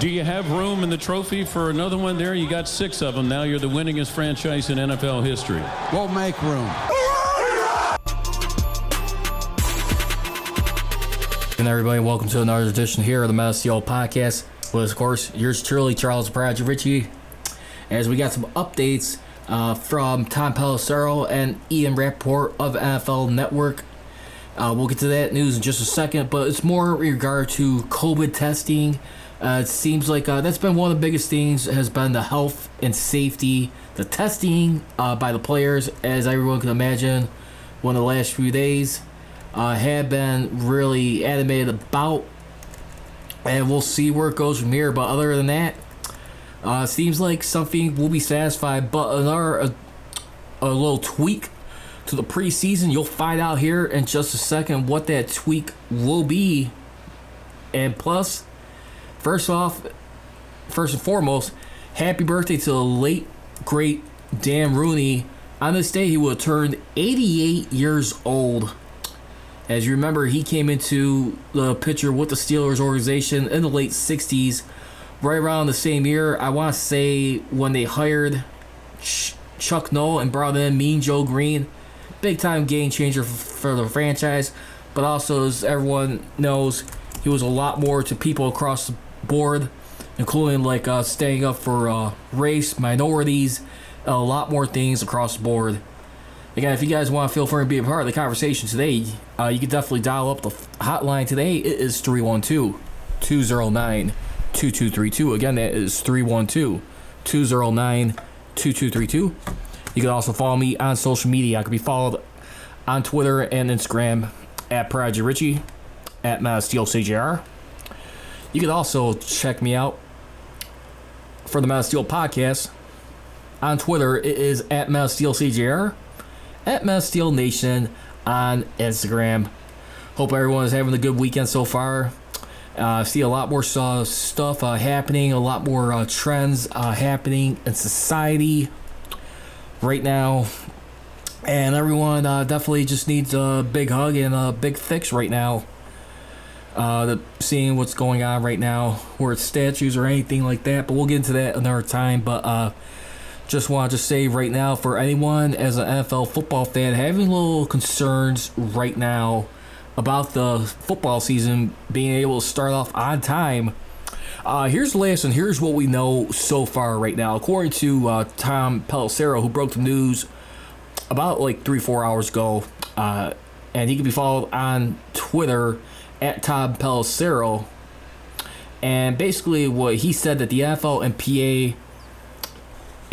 Do you have room in the trophy for another one there? You got six of them now. You're the winningest franchise in NFL history. We'll make room. And everybody, welcome to another edition here of the Men of Steel Podcast. With, of course, yours truly, Charles Prodigy Richey. As we got some updates uh, from Tom Pelissero and Ian Rapoport of NFL Network. Uh, we'll get to that news in just a second, but it's more in regard to COVID testing. Uh, it seems like uh, that's been one of the biggest things has been the health and safety, the testing uh, by the players, as everyone can imagine. One of the last few days uh, have been really animated about, and we'll see where it goes from here. But other than that, uh, seems like something will be satisfied. But another a, a little tweak to the preseason, you'll find out here in just a second what that tweak will be. And plus, first off, first and foremost, happy birthday to the late great Dan Rooney. On this day, he will have turned 88 years old. As you remember, he came into the picture with the Steelers organization in the late 60s, right around the same year. I want to say when they hired Ch- Chuck Noll and brought in Mean Joe Greene. Big time game changer f- for the franchise, but also, as everyone knows, he was a lot more to people across the board, including like uh, standing up for uh, race, minorities, a lot more things across the board. Again, if you guys want to feel free to be a part of the conversation today, uh, you can definitely dial up the hotline today. It is 312 209 2232. Again, that is 312 209 2232. You can also follow me on social media. I can be followed on Twitter and Instagram at Prodigy Richey, at MenofSteelCJR. You can also check me out for the Men of Steel podcast on Twitter. It is at MenofSteelCJR at Men of Steel Nation on Instagram. Hope everyone is having a good weekend so far. Uh, see a lot more uh, stuff uh, happening, a lot more uh, trends uh, happening in society right now. And everyone uh, definitely just needs a big hug and a big fix right now. Uh, the, seeing what's going on right now, where it's statues or anything like that. But we'll get into that another time. But uh, just want to say right now for anyone as an NFL football fan having little concerns right now about the football season being able to start off on time. Uh, here's the list, and here's what we know so far right now. According to uh, Tom Pelissero, who broke the news about like three, four hours ago, uh, and he can be followed on Twitter at Tom Pelissero. And basically, what he said that the NFL and PA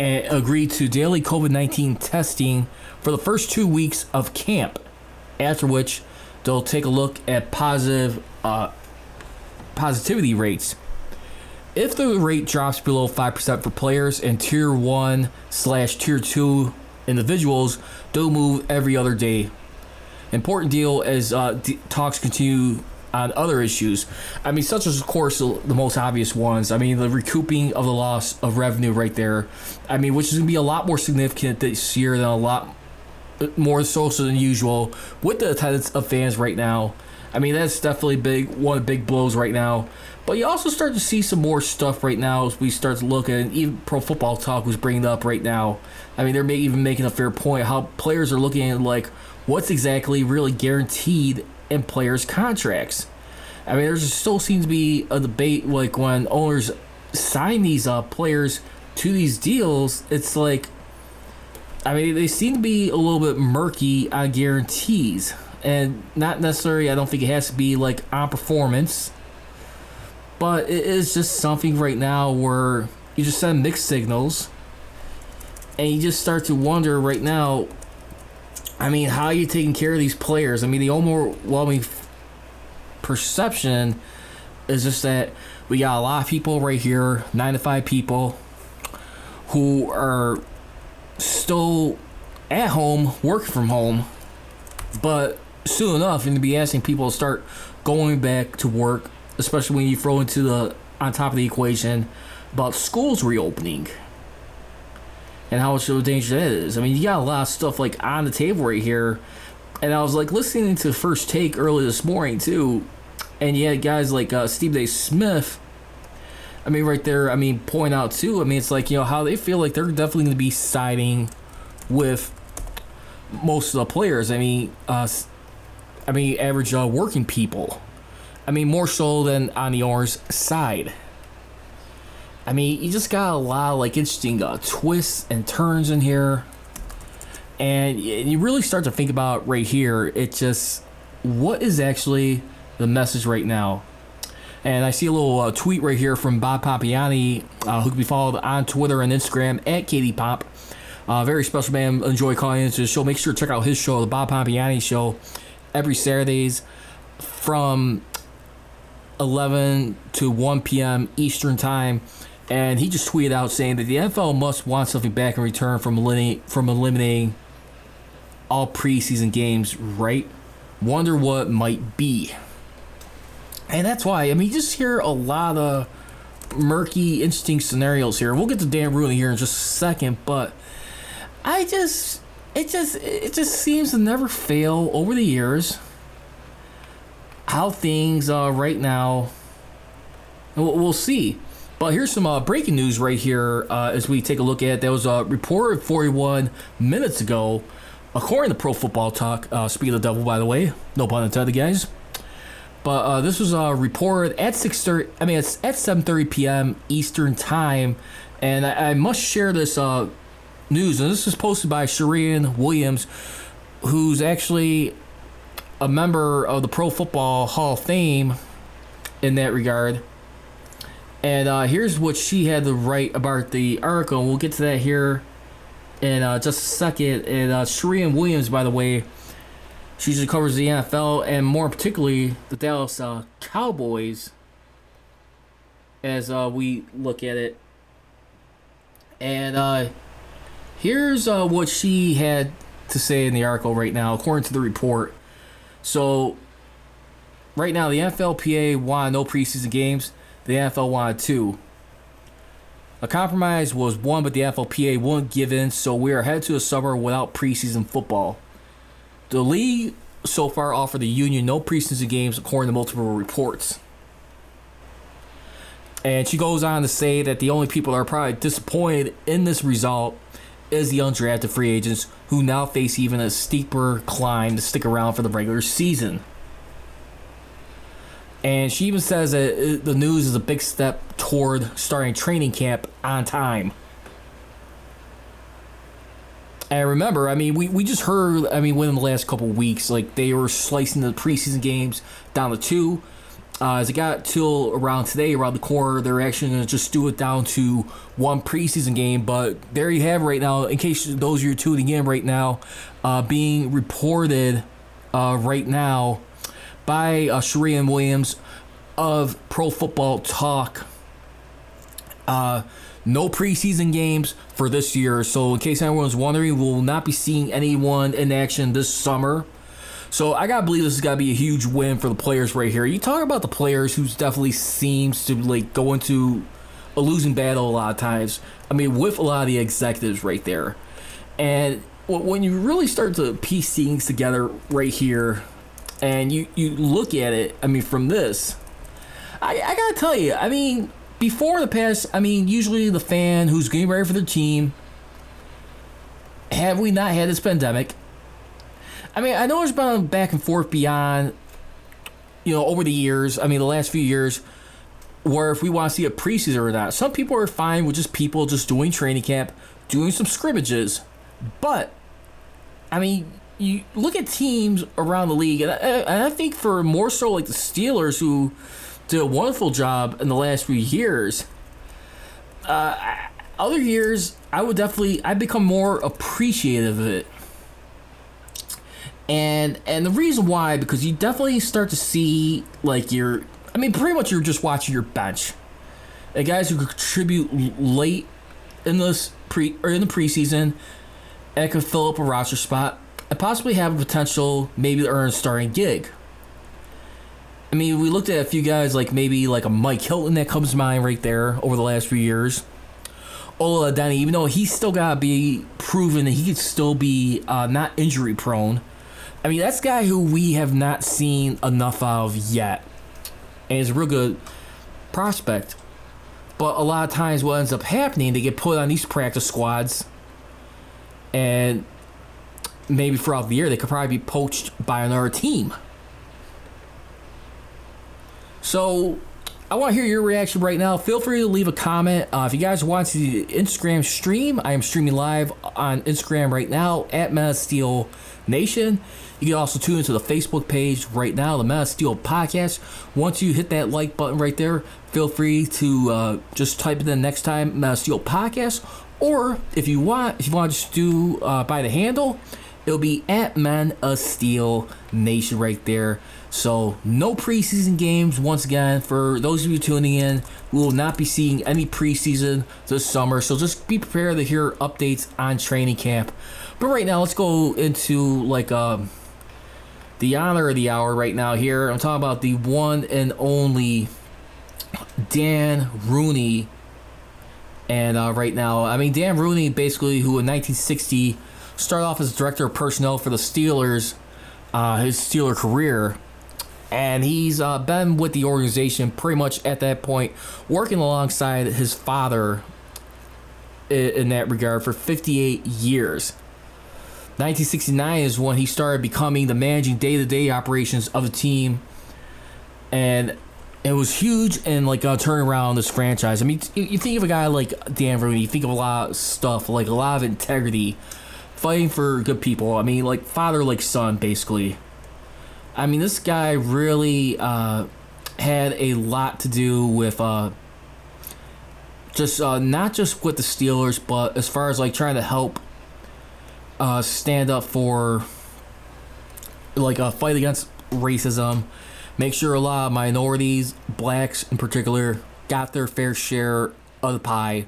uh, agreed to daily COVID 19 testing for the first two weeks of camp, after which they'll take a look at positive uh, positivity rates. If the rate drops below 5% for players and tier 1 slash tier 2 individuals, they'll move every other day. Important deal as uh, d- talks continue on other issues. I mean, such as, of course, the most obvious ones. I mean, the recouping of the loss of revenue right there. I mean, which is going to be a lot more significant this year than a lot uh, more social than usual with the attendance of fans right now. I mean, that's definitely big one of the big blows right now. But you also start to see some more stuff right now as we start to look at. Even Pro Football Talk was bringing up right now. I mean, they're even making a fair point how players are looking at like what's exactly really guaranteed in players' contracts. I mean, there still seems to be a debate like when owners sign these uh, players to these deals, it's like I mean, they seem to be a little bit murky on guarantees, and not necessarily. I don't think it has to be like on performance, but it is just something right now where you just send mixed signals, and you just start to wonder right now. I mean, how are you taking care of these players? I mean, the overwhelming perception is just that we got a lot of people right here, nine to five people, who are still at home, working from home, but soon enough, you're gonna be asking people to start going back to work, especially when you throw into the on top of the equation about schools reopening and how much of a danger that is. I mean, you got a lot of stuff like on the table right here, and I was like listening to First Take early this morning too, and you had guys like uh, Stephen A. Smith. I mean, right there. I mean, point out too. I mean, it's like you know how they feel like they're definitely going to be siding with most of the players. I mean, uh, I mean, average uh, working people. I mean, more so than on the Orange side. I mean, you just got a lot of like interesting uh, twists and turns in here, and you really start to think about right here. It just what is actually the message right now. And I see a little uh, tweet right here from Bob Pompeani, uh, who can be followed on Twitter and Instagram at Katie Pop. Uh, very special man. Enjoy calling into the show. Make sure to check out his show, the Bob Pompeani Show, every Saturdays from 11 to 1 p.m. Eastern Time. And he just tweeted out saying that the NFL must want something back in return from eliminating, from eliminating all preseason games, right? Wonder what might be. And that's why, I mean, you just hear a lot of murky, interesting scenarios here. We'll get to Dan Rooney here in just a second, but I just, it just, it just seems to never fail over the years how things are right now. We'll, we'll see. But here's some uh, breaking news right here uh, as we take a look at. There was a report 41 minutes ago, according to Pro Football Talk, uh, of the Devil, by the way. No pun intended, guys. But uh, this was reported at 6:30. I mean, it's at 7:30 p.m. Eastern Time, and I, I must share this uh, news. And this is posted by Charean Williams, who's actually a member of the Pro Football Hall of Fame in that regard. And uh, here's what she had to write about the article. And we'll get to that here in uh, just a second. And uh, Williams, by the way, she just covers the NFL and more particularly the Dallas uh, Cowboys as uh, we look at it. And uh, here's uh, what she had to say in the article right now, according to the report. So, right now, the NFLPA wanted no preseason games. The NFL wanted two. A compromise was won, but the NFLPA wouldn't give in, so we are headed to a summer without preseason football. The league so far offered the union no preseason games, according to multiple reports. And she goes on to say that the only people that are probably disappointed in this result is the undrafted free agents who now face even a steeper climb to stick around for the regular season. And she even says that the news is a big step toward starting training camp on time. And remember, I mean, we, we just heard, I mean, within the last couple weeks, like they were slicing the preseason games down to two. Uh, as it got till around today, around the corner, they're actually going to just do it down to one preseason game. But there you have right now. In case those of you are tuning in right now, uh, being reported uh, right now by uh, Charean Williams of Pro Football Talk. Uh, no preseason games for this year. So, in case anyone's wondering, we will not be seeing anyone in action this summer. So, I gotta believe this is gotta be a huge win for the players right here. You talk about the players who definitely seems to like go into a losing battle a lot of times. I mean, with a lot of the executives right there, and when you really start to piece things together right here, and you you look at it, I mean, from this, I, I gotta tell you, I mean, before the past, I mean, usually the fan who's getting ready for their team, have we not had this pandemic? I mean, I know there's been back and forth beyond, you know, over the years. I mean, the last few years, where if we want to see a preseason or not. Some people are fine with just people just doing training camp, doing some scrimmages. But, I mean, you look at teams around the league, and I, and I think for more so like the Steelers, who did a wonderful job in the last few years. Uh, other years, I would definitely I become more appreciative of it, and and the reason why because you definitely start to see like your I mean, pretty much you're just watching your bench. The guys who contribute late in this pre or in the preseason and can fill up a roster spot and possibly have a potential maybe earn a starring gig. I mean, we looked at a few guys like maybe like a Mike Hilton that comes to mind right there over the last few years. Ola Adeniyi, even though he's still got to be proven that he could still be uh, not injury prone. I mean, that's a guy who we have not seen enough of yet. And he's a real good prospect. But a lot of times, what ends up happening, they get put on these practice squads. And maybe throughout the year, they could probably be poached by another team. So I want to hear your reaction right now. Feel free to leave a comment. Uh, if you guys want to see the Instagram stream, I am streaming live on Instagram right now at Men of Steel Nation. You can also tune into the Facebook page right now, the Men of Steel Podcast. Once you hit that like button right there, feel free to uh, just type in the next time, Men of Steel Podcast. Or if you want, if you want to just do uh, by the handle, it'll be Ant Man, of Steel Nation right there. So, no preseason games once again. For those of you tuning in, we will not be seeing any preseason this summer. So, just be prepared to hear updates on training camp. But right now, let's go into like um, the honor of the hour right now here. I'm talking about the one and only Dan Rooney. And uh, right now, I mean, Dan Rooney basically, who in 1960 started off as director of personnel for the Steelers, uh, his Steeler career and he's uh, been with the organization pretty much at that point, working alongside his father in, in that regard for 58 years. 1969 is when he started becoming the managing day-to-day operations of the team, and it was huge and like a turnaround this franchise. I mean, you think of a guy like Dan Rooney, you think of a lot of stuff, like a lot of integrity, fighting for good people. I mean, like father like son, basically. I mean, this guy really uh, had a lot to do with uh, just uh, not just with the Steelers, but as far as like trying to help uh, stand up for like a fight against racism, make sure a lot of minorities, blacks in particular, got their fair share of the pie.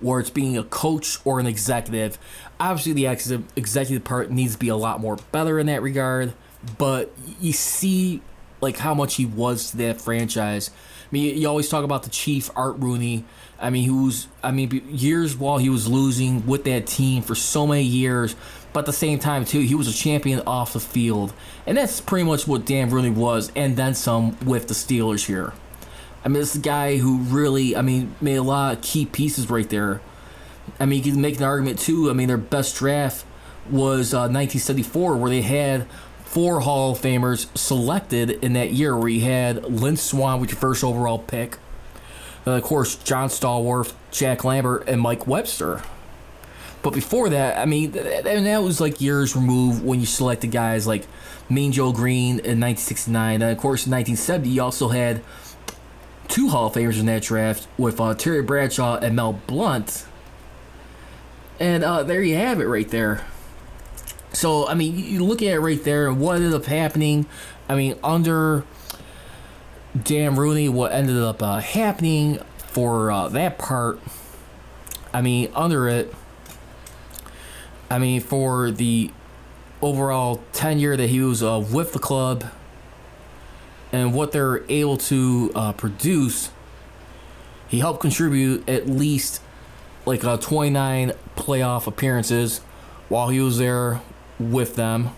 Where it's being a coach or an executive. Obviously, the executive part needs to be a lot more better in that regard but you see like how much he was to that franchise. I mean, you always talk about the chief Art Rooney. I mean, who's I mean, years while he was losing with that team for so many years, but at the same time too, he was a champion off the field, and that's pretty much what Dan Rooney was, and then some with the Steelers here. I mean, this is a guy who really, I mean, made a lot of key pieces right there. I mean, you can make an argument too. I mean, their best draft was uh, 1974, where they had four Hall of Famers selected in that year, where you had Lynn Swann with your first overall pick. of course, John Stallworth, Jack Lambert, and Mike Webster. But before that, I mean, and that was like years removed when you selected guys like Mean Joe Greene in 1969. And of course, in 1970, you also had two Hall of Famers in that draft with uh, Terry Bradshaw and Mel Blount. And uh, there you have it right there. So I mean, you look at it right there, and what ended up happening. I mean, under Dan Rooney, what ended up uh, happening for uh, that part. I mean, under it. I mean, for the overall tenure that he was uh, with the club and what they're able to uh, produce, he helped contribute at least like uh, 29 playoff appearances while he was there with them.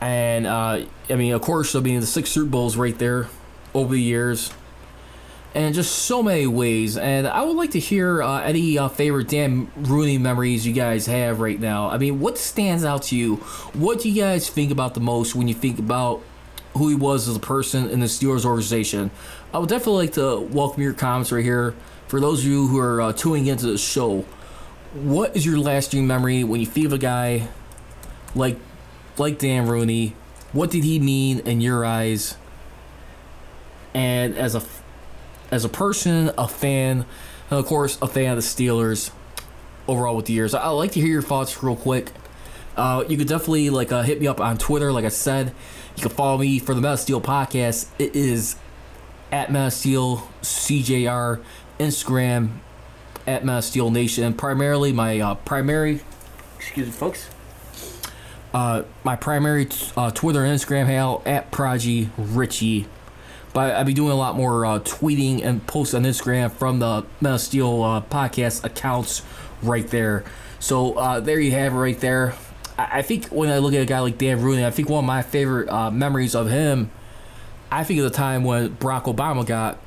And uh, I mean, of course, I mean the six Super Bowls right there over the years, and just so many ways. And I would like to hear uh, any uh, favorite Dan Rooney memories you guys have right now. I mean, what stands out to you? What do you guys think about the most when you think about who he was as a person in the Steelers organization? I would definitely like to welcome your comments right here. For those of you who are uh, tuning into the show, what is your lasting memory when you think of a guy like like Dan Rooney? What did he mean in your eyes? And as a as a person, a fan, and of course a fan of the Steelers overall with the years. I'd like to hear your thoughts real quick. Uh, you could definitely like uh, hit me up on Twitter. Like I said, you can follow me for the Men of Steel podcast. It is at Men of Steel CJR Instagram at Men of Steel Nation. Primarily my uh, primary, excuse me, folks. Uh, my primary t- uh, Twitter and Instagram handle at Prodigy Richey. But I'll be doing a lot more uh, tweeting and posts on Instagram from the Men of Steel uh, podcast accounts right there. So uh, there you have it right there. I-, think when I look at a guy like Dan Rooney, I think one of my favorite uh, memories of him, I think of the time when Barack Obama got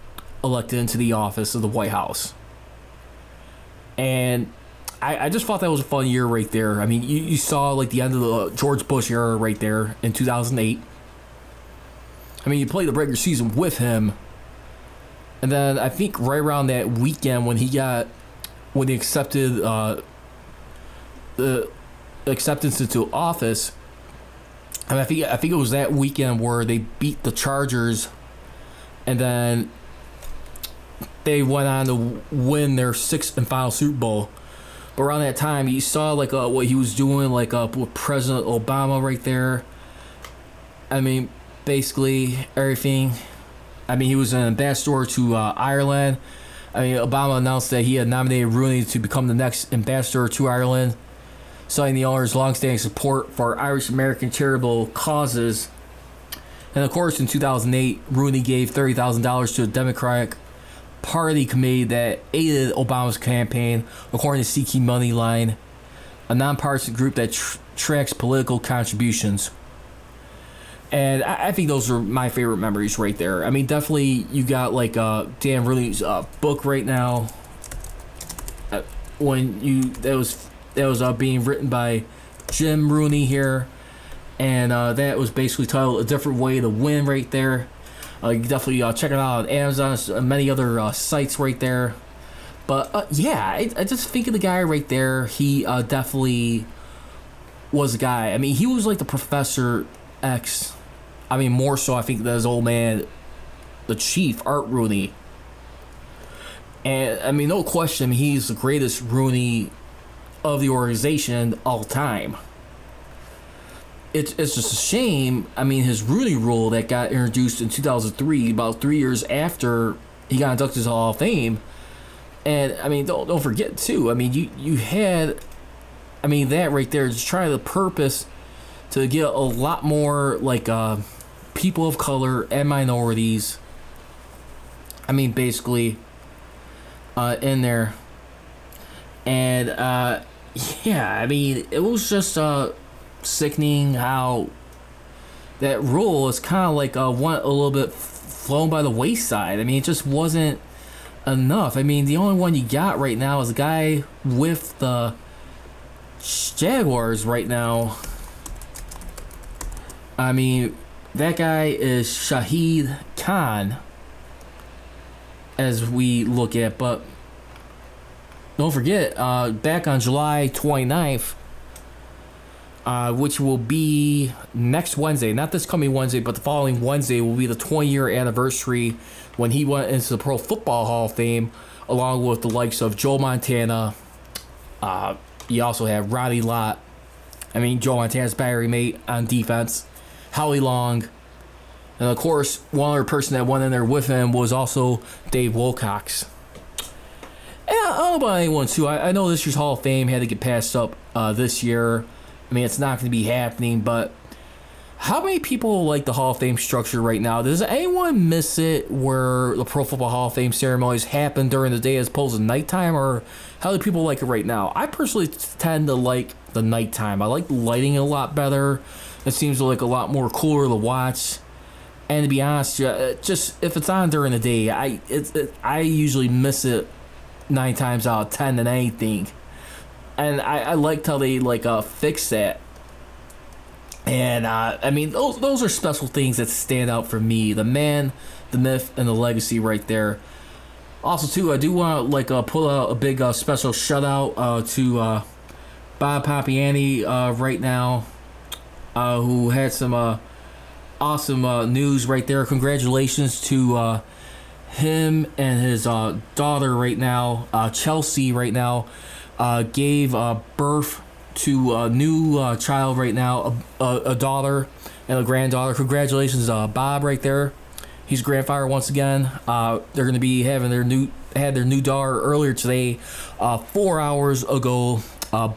elected into the office of the White House. And I, I just thought that was a fun year right there. I mean, you, you saw like the end of the George Bush era right there in 2008. I mean, you played the regular season with him. And then I think right around that weekend when he got, when he accepted uh, the acceptance into office, and I think I think it was that weekend where they beat the Chargers, and then they went on to win their sixth and final Super Bowl. But around that time, you saw like uh, what he was doing, like uh, with President Obama right there. I mean, basically everything. I mean, he was an ambassador to uh, Ireland. I mean, Obama announced that he had nominated Rooney to become the next ambassador to Ireland, citing the owner's longstanding support for Irish American charitable causes. And of course, in 2008, Rooney gave $30,000 to a Democratic Party committee that aided Obama's campaign, according to CQ MoneyLine, a nonpartisan group that tr- tracks political contributions. And I, I think those are my favorite memories right there. I mean, definitely you got like uh, Dan Rooney's uh, book right now. Uh, when you that was that was uh, being written by Jim Rooney here, and uh, that was basically titled "A Different Way to Win" right there. Uh, you definitely uh, check it out on Amazon and many other uh, sites right there. But uh, yeah, I, I just think of the guy right there. He uh, definitely was a guy. I mean, he was like the Professor X. I mean, more so, I think, than his old man, the Chief, Art Rooney. And I mean, no question, he's the greatest Rooney of the organization all time. It's, it's just a shame. I mean, his Rooney rule that got introduced in 2003, about three years after he got inducted to the Hall of Fame. And I mean, don't, don't forget, too, I mean, you, you had, I mean, that right there is trying to purpose to get a lot more, like, uh, people of color and minorities. I mean, basically, uh, in there. And, uh, yeah, I mean, it was just, uh, sickening how that rule is kind of like uh, one a little bit flown by the wayside. I mean, it just wasn't enough. I mean, the only one you got right now is a guy with the Jaguars right now. I mean, that guy is Shahid Khan, as we look at. But don't forget, uh, back on July 29th, uh, which will be next Wednesday, not this coming Wednesday, but the following Wednesday will be the 20 year anniversary when he went into the Pro Football Hall of Fame, along with the likes of Joe Montana. Uh, you also have Ronnie Lott. I mean, Joe Montana's battery mate on defense, Howie Long. And of course, one other person that went in there with him was also Dave Wilcox. I don't know about anyone, too. I, I know this year's Hall of Fame had to get passed up uh, this year. I mean, it's not going to be happening, but how many people like the Hall of Fame structure right now? Does anyone miss it where the Pro Football Hall of Fame ceremonies happen during the day as opposed to nighttime, or how do people like it right now? I personally tend to like the nighttime. I like the lighting a lot better. It seems like a lot more cooler to watch. And to be honest, just if it's on during the day, I it, it, I usually miss it nine times out of ten than anything and I, I liked how they like uh fix that. And uh, I mean those those are special things that stand out for me. The man, the myth, and the legacy right there. Also too, I do want to like uh, pull out a big uh, special shout out uh, to uh, Bob Pompeani uh, right now, uh, who had some uh, awesome uh, news right there. Congratulations to uh, him and his uh, daughter right now, uh, Chelsea right now uh, gave uh, birth to a new uh, child right now, a, a, a, daughter and a granddaughter. Congratulations, uh, Bob, right there. He's grandfather once again. They're going to be having their new had their new daughter earlier today, four hours ago,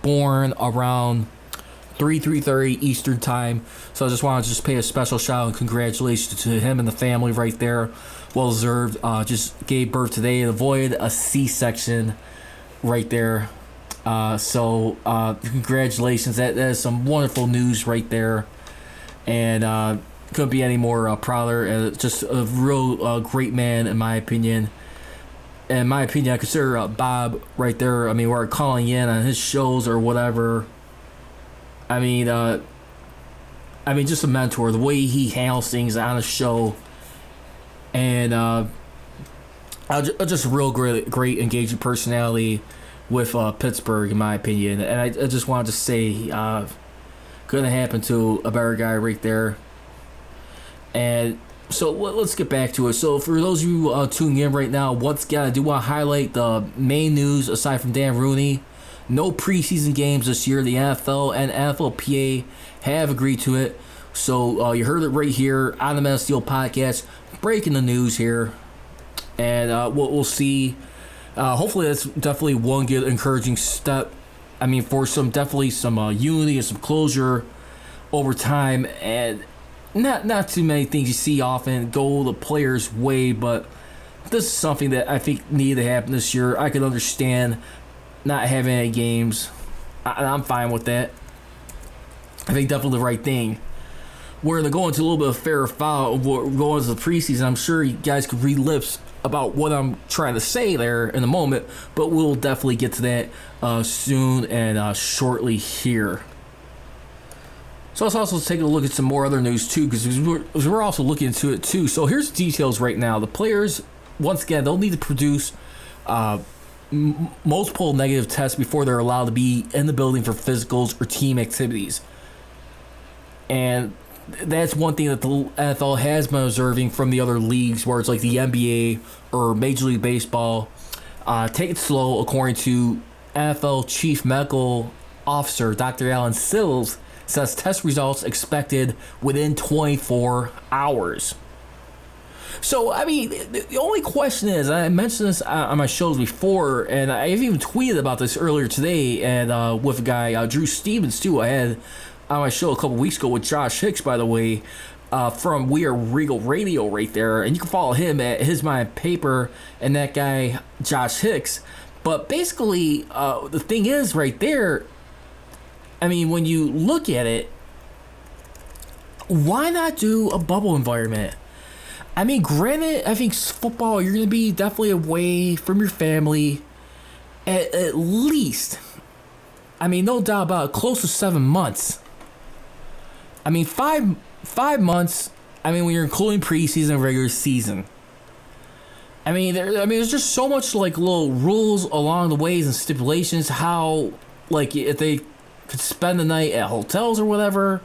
born around three three thirty Eastern time. So I just want to just pay a special shout out and congratulations to him and the family right there. Well deserved. Uh, just gave birth today and avoided a C section right there. Uh, so uh, congratulations. That, that is some wonderful news right there. And uh, couldn't be any more uh, prouder. Uh, just a real uh, great man, in my opinion. In my opinion, I consider uh, Bob right there. I mean, we're calling in on his shows or whatever. I mean, uh, I mean, just a mentor. The way he handles things on a show, and uh, just a real great, great engaging personality with uh, Pittsburgh, in my opinion. And I, I just wanted to say, uh, couldn't happen to a better guy right there. And so let's get back to it. So for those of you uh, tuning in right now, what's I do want to highlight the main news aside from Dan Rooney. No preseason games this year. The NFL and NFLPA have agreed to it. So uh, you heard it right here on the Men of Steel podcast, breaking the news here, and uh, we'll, we'll see uh, hopefully, that's definitely one good encouraging step. I mean, for some definitely some uh, unity and some closure over time, and not not too many things you see often go the players' way, but this is something that I think needed to happen this year. I can understand not having any games, I, I'm fine with that. I think definitely the right thing. We're gonna go into a little bit of fair foul. Going into the preseason, I'm sure you guys could read lips about what I'm trying to say there in a moment, but we'll definitely get to that uh, soon and uh, shortly here. So let's also take a look at some more other news too, because we're, we're also looking into it too. So here's the details right now. The players, once again, they'll need to produce uh, m- multiple negative tests before they're allowed to be in the building for physicals or team activities. And that's one thing that the NFL has been observing from the other leagues, where it's like the NBA or Major League Baseball. Uh, take it slow, according to NFL Chief Medical Officer Dr. Allen Sills, says test results expected within 24 hours. So, I mean, the only question is, I mentioned this on my shows before, and I've even tweeted about this earlier today, and uh, with a guy, uh, Drew Stevens, too. I had on my show a couple weeks ago with Josh Hicks, by the way, uh, from We Are Regal Radio right there. And you can follow him at His Mind Paper and that guy, Josh Hicks. But basically, uh, the thing is right there, I mean, when you look at it, why not do a bubble environment? I mean, granted, I think football, you're going to be definitely away from your family at, at least, I mean, no doubt about it, close to seven months. I mean, five five months. I mean, when you're including preseason, and regular season. I mean, there. I mean, there's just so much like little rules along the ways and stipulations. How like if they could spend the night at hotels or whatever.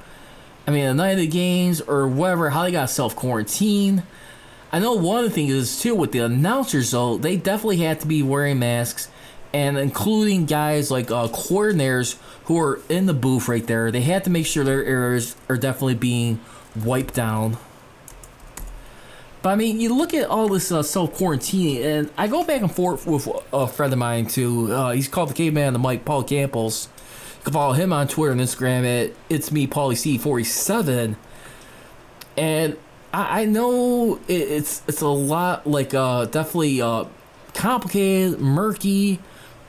I mean, the night of the games or whatever. How they got self quarantine. I know one of the things is too with the announcers though. They definitely had to be wearing masks and including guys like uh, coordinators who are in the booth right there. They had to make sure their errors are definitely being wiped down. But I mean, you look at all this uh, self quarantine, and I go back and forth with a friend of mine too. Uh, he's called the Caveman, the Mike Paul Campbell's. You can follow him on Twitter and Instagram at it's me C forty seven. And I, I know it, it's it's a lot like uh, definitely uh, complicated, murky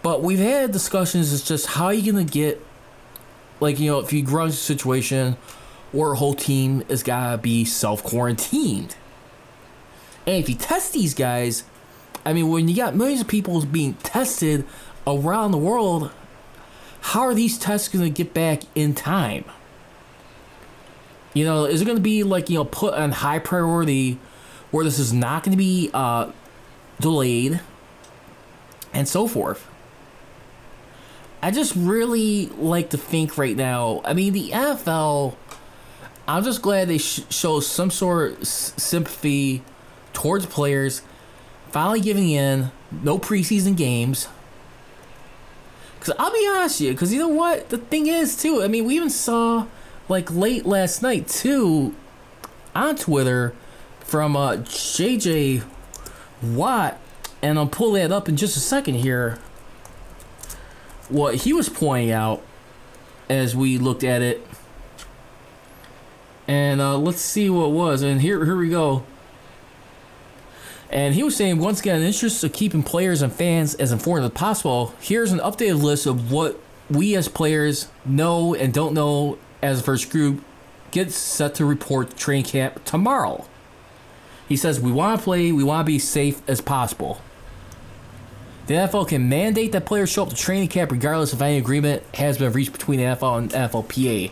but we've had discussions. It's just how you gonna get, like you know, if you run a situation where a whole team is gotta be self quarantined, and if you test these guys, I mean, when you got millions of people being tested around the world, how are these tests gonna get back in time? You know, is it gonna be like you know put on high priority, where this is not gonna be uh, delayed, and so forth? I just really like to think right now. I mean, the NFL. I'm just glad they sh- show some sort of s- sympathy towards players. Finally giving in. No preseason games. Because I'll be honest with you, because you know what? The thing is, too, I mean, we even saw, like, late last night, too, on Twitter from uh, JJ Watt, and I'll pull that up in just a second here. What he was pointing out as we looked at it. And uh, let's see what it was. And here, here we go. And he was saying, once again, in interest of keeping players and fans as informed as possible, here's an updated list of what we as players know and don't know as a first group gets set to report to training camp tomorrow. He says, We want to play, we want to be safe as possible. The NFL can mandate that players show up to training camp regardless if any agreement has been reached between the NFL and NFLPA.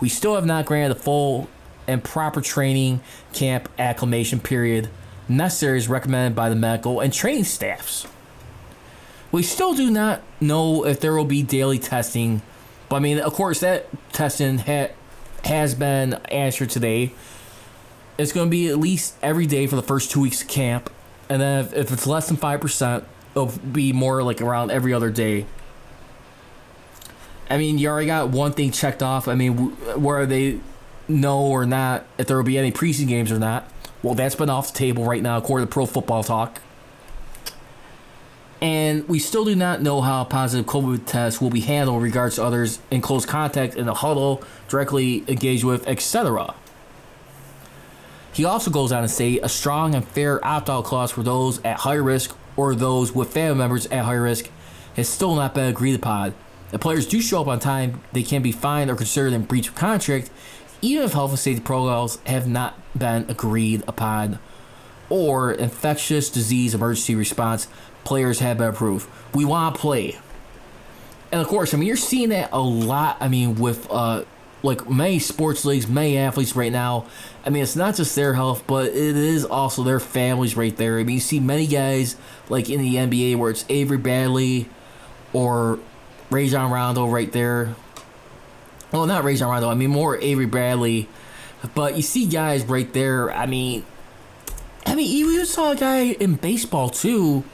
We still have not granted the full and proper training camp acclimation period necessary as recommended by the medical and training staffs. We still do not know if there will be daily testing, but I mean, of course, that testing ha- has been answered today. It's going to be at least every day for the first two weeks of camp, and then if, if it's less than 5%, it'll be more like around every other day. I mean, you already got one thing checked off. I mean, where they know or not if there will be any preseason games or not. Well, that's been off the table right now, according to Pro Football Talk. And we still do not know how positive COVID test will be handled in regards to others in close contact in the huddle, directly engaged with, etc. He also goes on to say a strong and fair opt out clause for those at high risk or those with family members at high risk has still not been agreed upon. If players do show up on time, they can be fined or considered in breach of contract even if health and safety protocols have not been agreed upon or infectious disease emergency response players have been approved. We want to play. And of course, I mean, you're seeing that a lot. I mean, with uh, like many sports leagues, many athletes right now. I mean, it's not just their health, but it is also their families right there. I mean, you see many guys like in the NBA where it's Avery Bradley or Rajon Rondo right there well, not Rajon Rondo. I mean more Avery Bradley. But you see guys right there. I mean, I mean, you saw a guy in baseball too,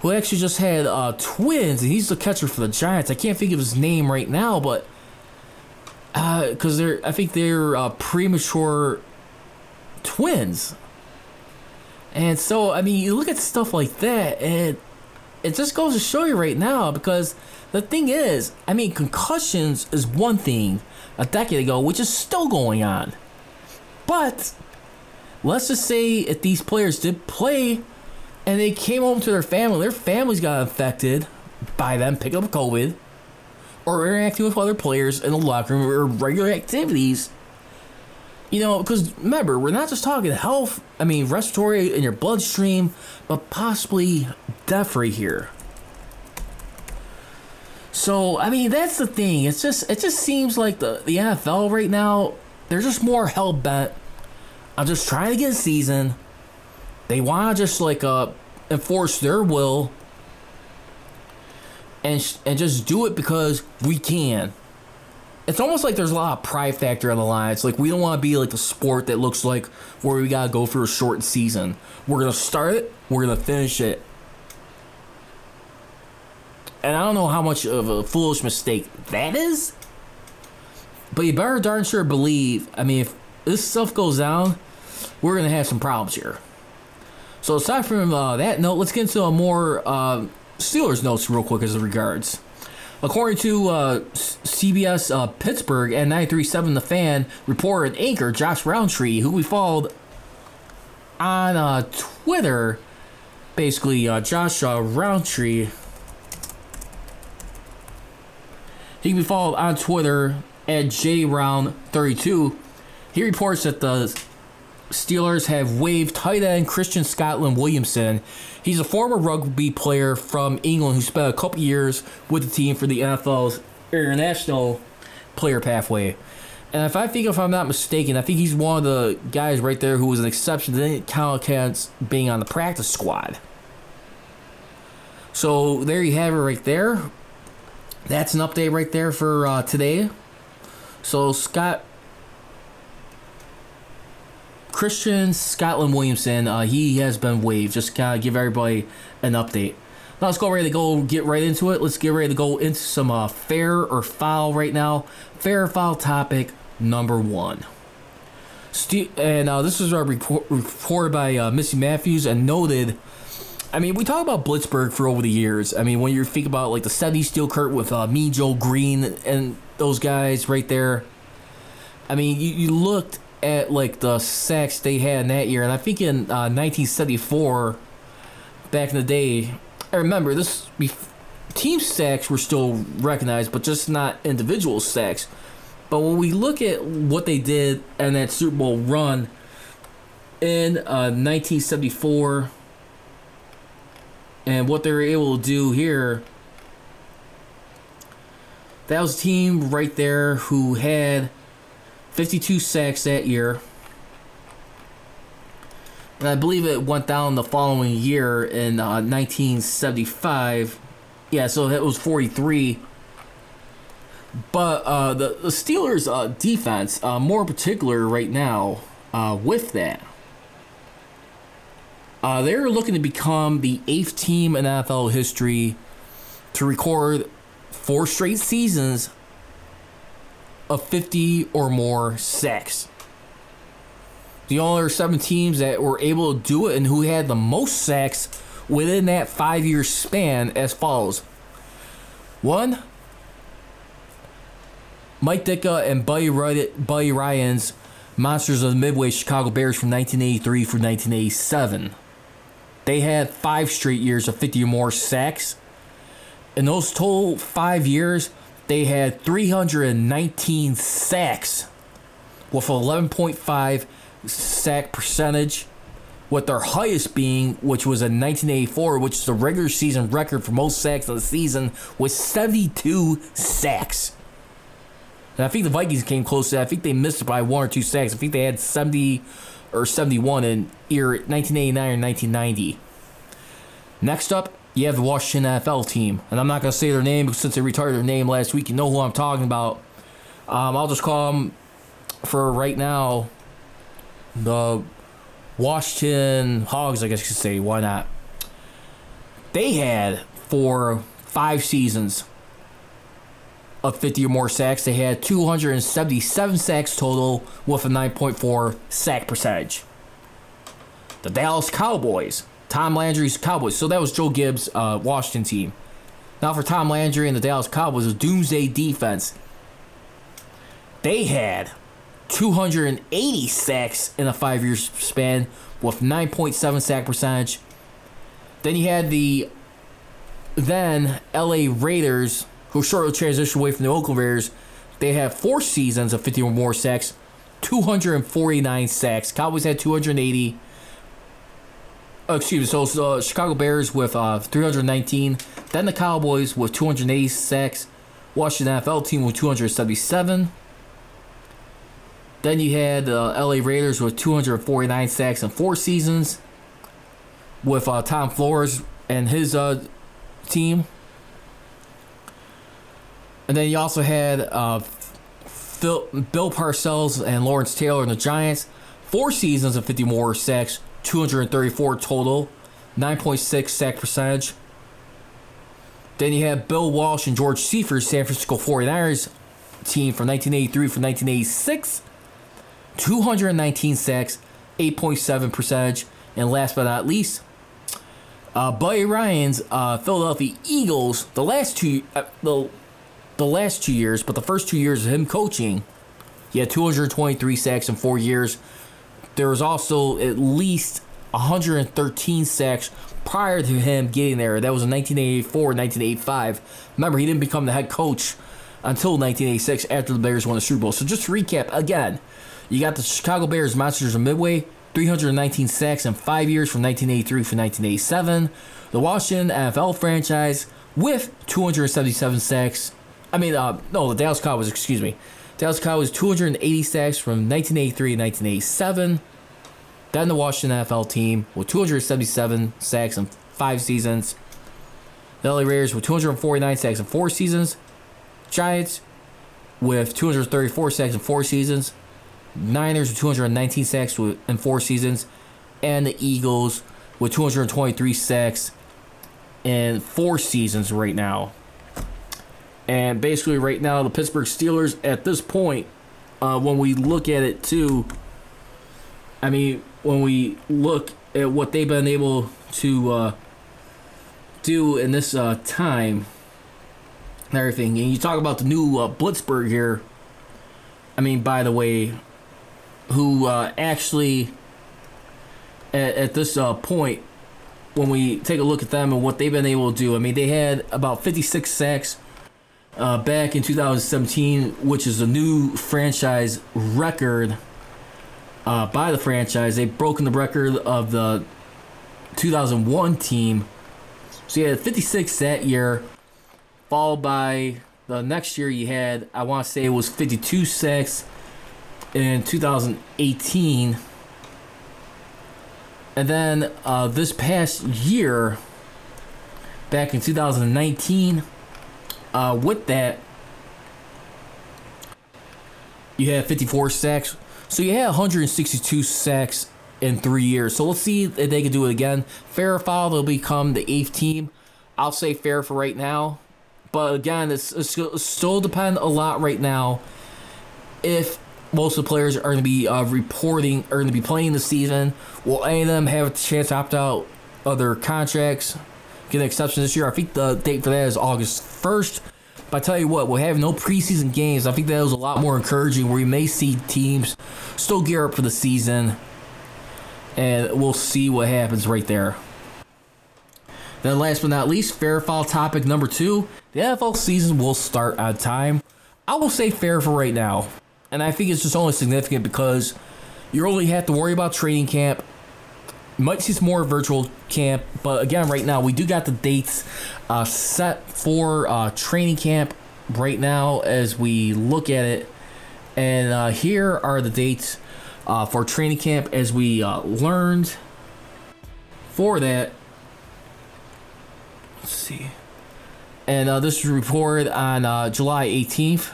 who actually just had uh, twins, and he's the catcher for the Giants. I can't think of his name right now, but because uh, they're, I think they're uh, premature twins. And so, I mean, you look at stuff like that, and it just goes to show you right now because the thing is, I mean, concussions is one thing a decade ago, which is still going on. But let's just say if these players did play and they came home to their family, their families got infected by them picking up COVID or interacting with other players in the locker room or regular activities. You know, because remember, we're not just talking health, I mean, respiratory in your bloodstream, but possibly death right here. So I mean that's the thing. It's just it just seems like the the NFL right now they're just more hell bent on just trying to get a season. They want to just like uh enforce their will and sh- and just do it because we can. It's almost like there's a lot of pride factor on the line. It's like we don't want to be like the sport that looks like where we gotta go for a short season. We're gonna start it, we're gonna finish it, and I don't know how much of a foolish mistake that is. But you better darn sure believe. I mean, if this stuff goes down, we're gonna have some problems here. So aside from uh, that note, let's get into a more uh, Steelers notes real quick as regards. According to uh, CBS uh, Pittsburgh and 93.7 The Fan reporter and anchor Josh Rowntree, who we followed on uh, Twitter, basically uh, Josh Rowntree He can be followed on Twitter at jround32. He reports that the Steelers have waived tight end Christian Scotland Williamson. He's a former rugby player from England who spent a couple years with the team for the NFL's international player pathway. And if I think if I'm not mistaken, I think he's one of the guys right there who was an exception didn't count against being on the practice squad. So there you have it right there that's an update right there for uh, today. So Scott Christian Scotland Williamson, uh, he has been waived. Just kind of give everybody an update. Now let's go ready to go get right into it. Let's get ready to go into some uh, fair or foul right now. Fair or foul topic number one. Ste- and uh, this was our report- reported by uh, Missi Matthews and noted. I mean, we talk about Blitzburgh for over the years. I mean, when you think about like the 70s steel curtain with uh, me, Joe Greene, and those guys right there. I mean, you, you looked at like the sacks they had in that year, and I think in uh, 1974, back in the day, I remember this. Team sacks were still recognized, but just not individual sacks. But when we look at what they did in that Super Bowl run in uh, 1974 and what they were able to do here, that was a team right there who had 52 sacks that year. And I believe it went down the following year in uh, 1975. Yeah, so it was 43. But uh, the, the Steelers' uh, defense, uh, more particular right now, uh, with that, uh, they're looking to become the eighth team in NFL history to record four straight seasons of 50 or more sacks. The only seven teams that were able to do it and who had the most sacks within that five year span as follows. One, Mike Ditka and Buddy, Buddy Ryan's Monsters of the Midway Chicago Bears from 1983 through 1987. They had five straight years of 50 or more sacks. In those total five years, they had 319 sacks with 11.5 sack percentage, with their highest being, which was in 1984, which is the regular season record for most sacks of the season, was 72 sacks. And I think the Vikings came close to that. I think they missed it by one or two sacks. I think they had 70 or 71 in year 1989 or 1990. Next up, you have the Washington NFL team. And I'm not going to say their name since they retired their name last week. You know who I'm talking about. Um, I'll just call them for right now the Washington Hogs, I guess you could say. Why not? They had for five seasons of 50 or more sacks. They had 277 sacks total with a 9.4 sack percentage. The Dallas Cowboys, Tom Landry's Cowboys. So that was Joe Gibbs' uh, Washington team. Now for Tom Landry and the Dallas Cowboys, a doomsday defense. They had 280 sacks in a five year span with 9.7 sack percentage. Then you had the then LA Raiders, who shortly transitioned away from the Oakland Raiders. They have four seasons of 50 or more sacks, 249 sacks. Cowboys had 280. Oh, excuse me. So, so uh, Chicago Bears with uh, 319. Then the Cowboys with 280 sacks. Washington NFL team with 277. Then you had the uh, LA Raiders with 249 sacks in four seasons, with uh, Tom Flores and his uh, team. And then you also had uh, Phil, Bill Parcells and Lawrence Taylor and the Giants. Four seasons of 50 more sacks, 234 total, 9.6 sack percentage. Then you have Bill Walsh and George Seifert, San Francisco 49ers team from 1983 from 1986. 219 sacks, 8.7 percentage. And last but not least, uh, Buddy Ryan's uh, Philadelphia Eagles. The last two, uh, the the last two years, but the first two years of him coaching, he had 223 sacks in four years. There was also at least 113 sacks prior to him getting there. That was in 1984, 1985. Remember, he didn't become the head coach until 1986 after the Bears won the Super Bowl. So just to recap again, you got the Chicago Bears Monsters of Midway, 319 sacks in five years from 1983 to 1987. The Washington NFL franchise with 277 sacks. I mean, uh, no, the Dallas Cowboys, excuse me. Dallas Cowboys 280 sacks from 1983 to 1987. Then the Washington NFL team with 277 sacks in five seasons. The LA Raiders with 249 sacks in four seasons. Giants with 234 sacks in four seasons. Niners with 219 sacks in four seasons. And the Eagles with 223 sacks in four seasons right now. And basically, right now, the Pittsburgh Steelers at this point, uh, when we look at it too, I mean, when we look at what they've been able to uh, do in this uh, time and everything, and you talk about the new uh, Blitzburgh here. I mean, by the way, who uh, actually at, at this uh, point, when we take a look at them and what they've been able to do, I mean, they had about 56 sacks uh, back in 2017, which is a new franchise record uh, by the franchise. They've broken the record of the 2001 team. So you had 56 that year, followed by the next year you had, I want to say it was 52 sacks in 2018. And then uh, this past year, back in 2019, uh, with that, you had 54 sacks. So you had 162 sacks in three years. So let's see if they can do it again. Fair foul, they'll become the eighth team. I'll say fair for right now. But again, it's, it's, it's still depend a lot right now if most of the players are going to be uh, reporting are going to be playing the season. Will any of them have a chance to opt out of their contracts? Get an exception this year. I think the date for that is August 1st. But I tell you what, we'll have no preseason games. I think that was a lot more encouraging where you may see teams still gear up for the season. And we'll see what happens right there. Then, last but not least, fair foul topic number two. The NFL season will start on time. I will say fair for right now. And I think it's just only significant because you only have to worry about training camp. Might see more virtual camp, but again, right now we do got the dates uh, set for uh, training camp right now as we look at it. And uh, here are the dates uh, for training camp as we uh, learned for that. Let's see. And uh, this was reported on July 18th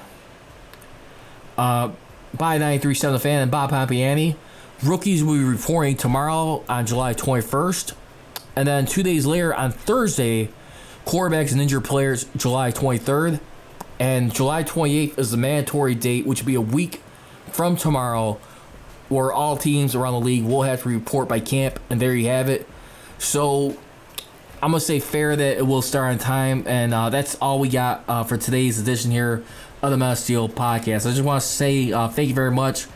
uh, by 937 fan and Bob Pompeani. Rookies will be reporting tomorrow on July 21st. And then two days later on Thursday, quarterbacks and injured players July 23rd. And July 28th is the mandatory date, which will be a week from tomorrow, where all teams around the league will have to report by camp. And there you have it. So I'm going to say fair that it will start on time. And uh, that's all we got uh, for today's edition here of the Mass Steel podcast. I just want to say uh, thank you very much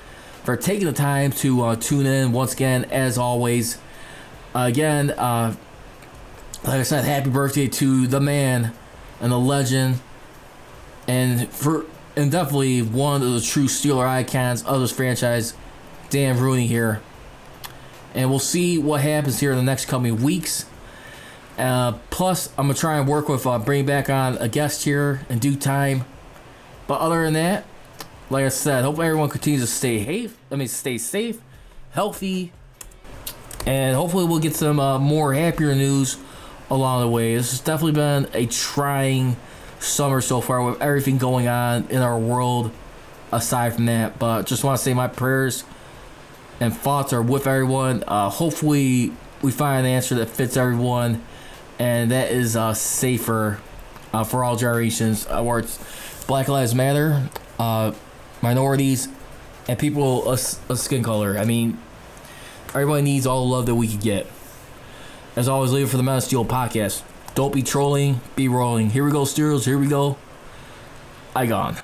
for taking the time to uh, tune in once again, as always. again, uh, like I said, happy birthday to the man and the legend, and for and definitely one of the true Steeler icons of this franchise, Dan Rooney here. And we'll see what happens here in the next coming weeks. Uh, plus, I'm gonna try and work with uh, bringing back on a guest here in due time. But other than that, like I said, hope everyone continues to stay safe. I mean, stay safe, healthy, and hopefully we'll get some uh, more happier news along the way. This has definitely been a trying summer so far with everything going on in our world. Aside from that, but just want to say my prayers and thoughts are with everyone. Uh, hopefully, we find an answer that fits everyone, and that is uh, safer uh, for all generations. Uh, where it's Black Lives Matter, uh, minorities, and people of, skin color. I mean, everybody needs all the love that we could get. As always, leave it for the Man of Steel podcast. Don't be trolling, be rolling. Here we go, Steelers. Here we go. I gone.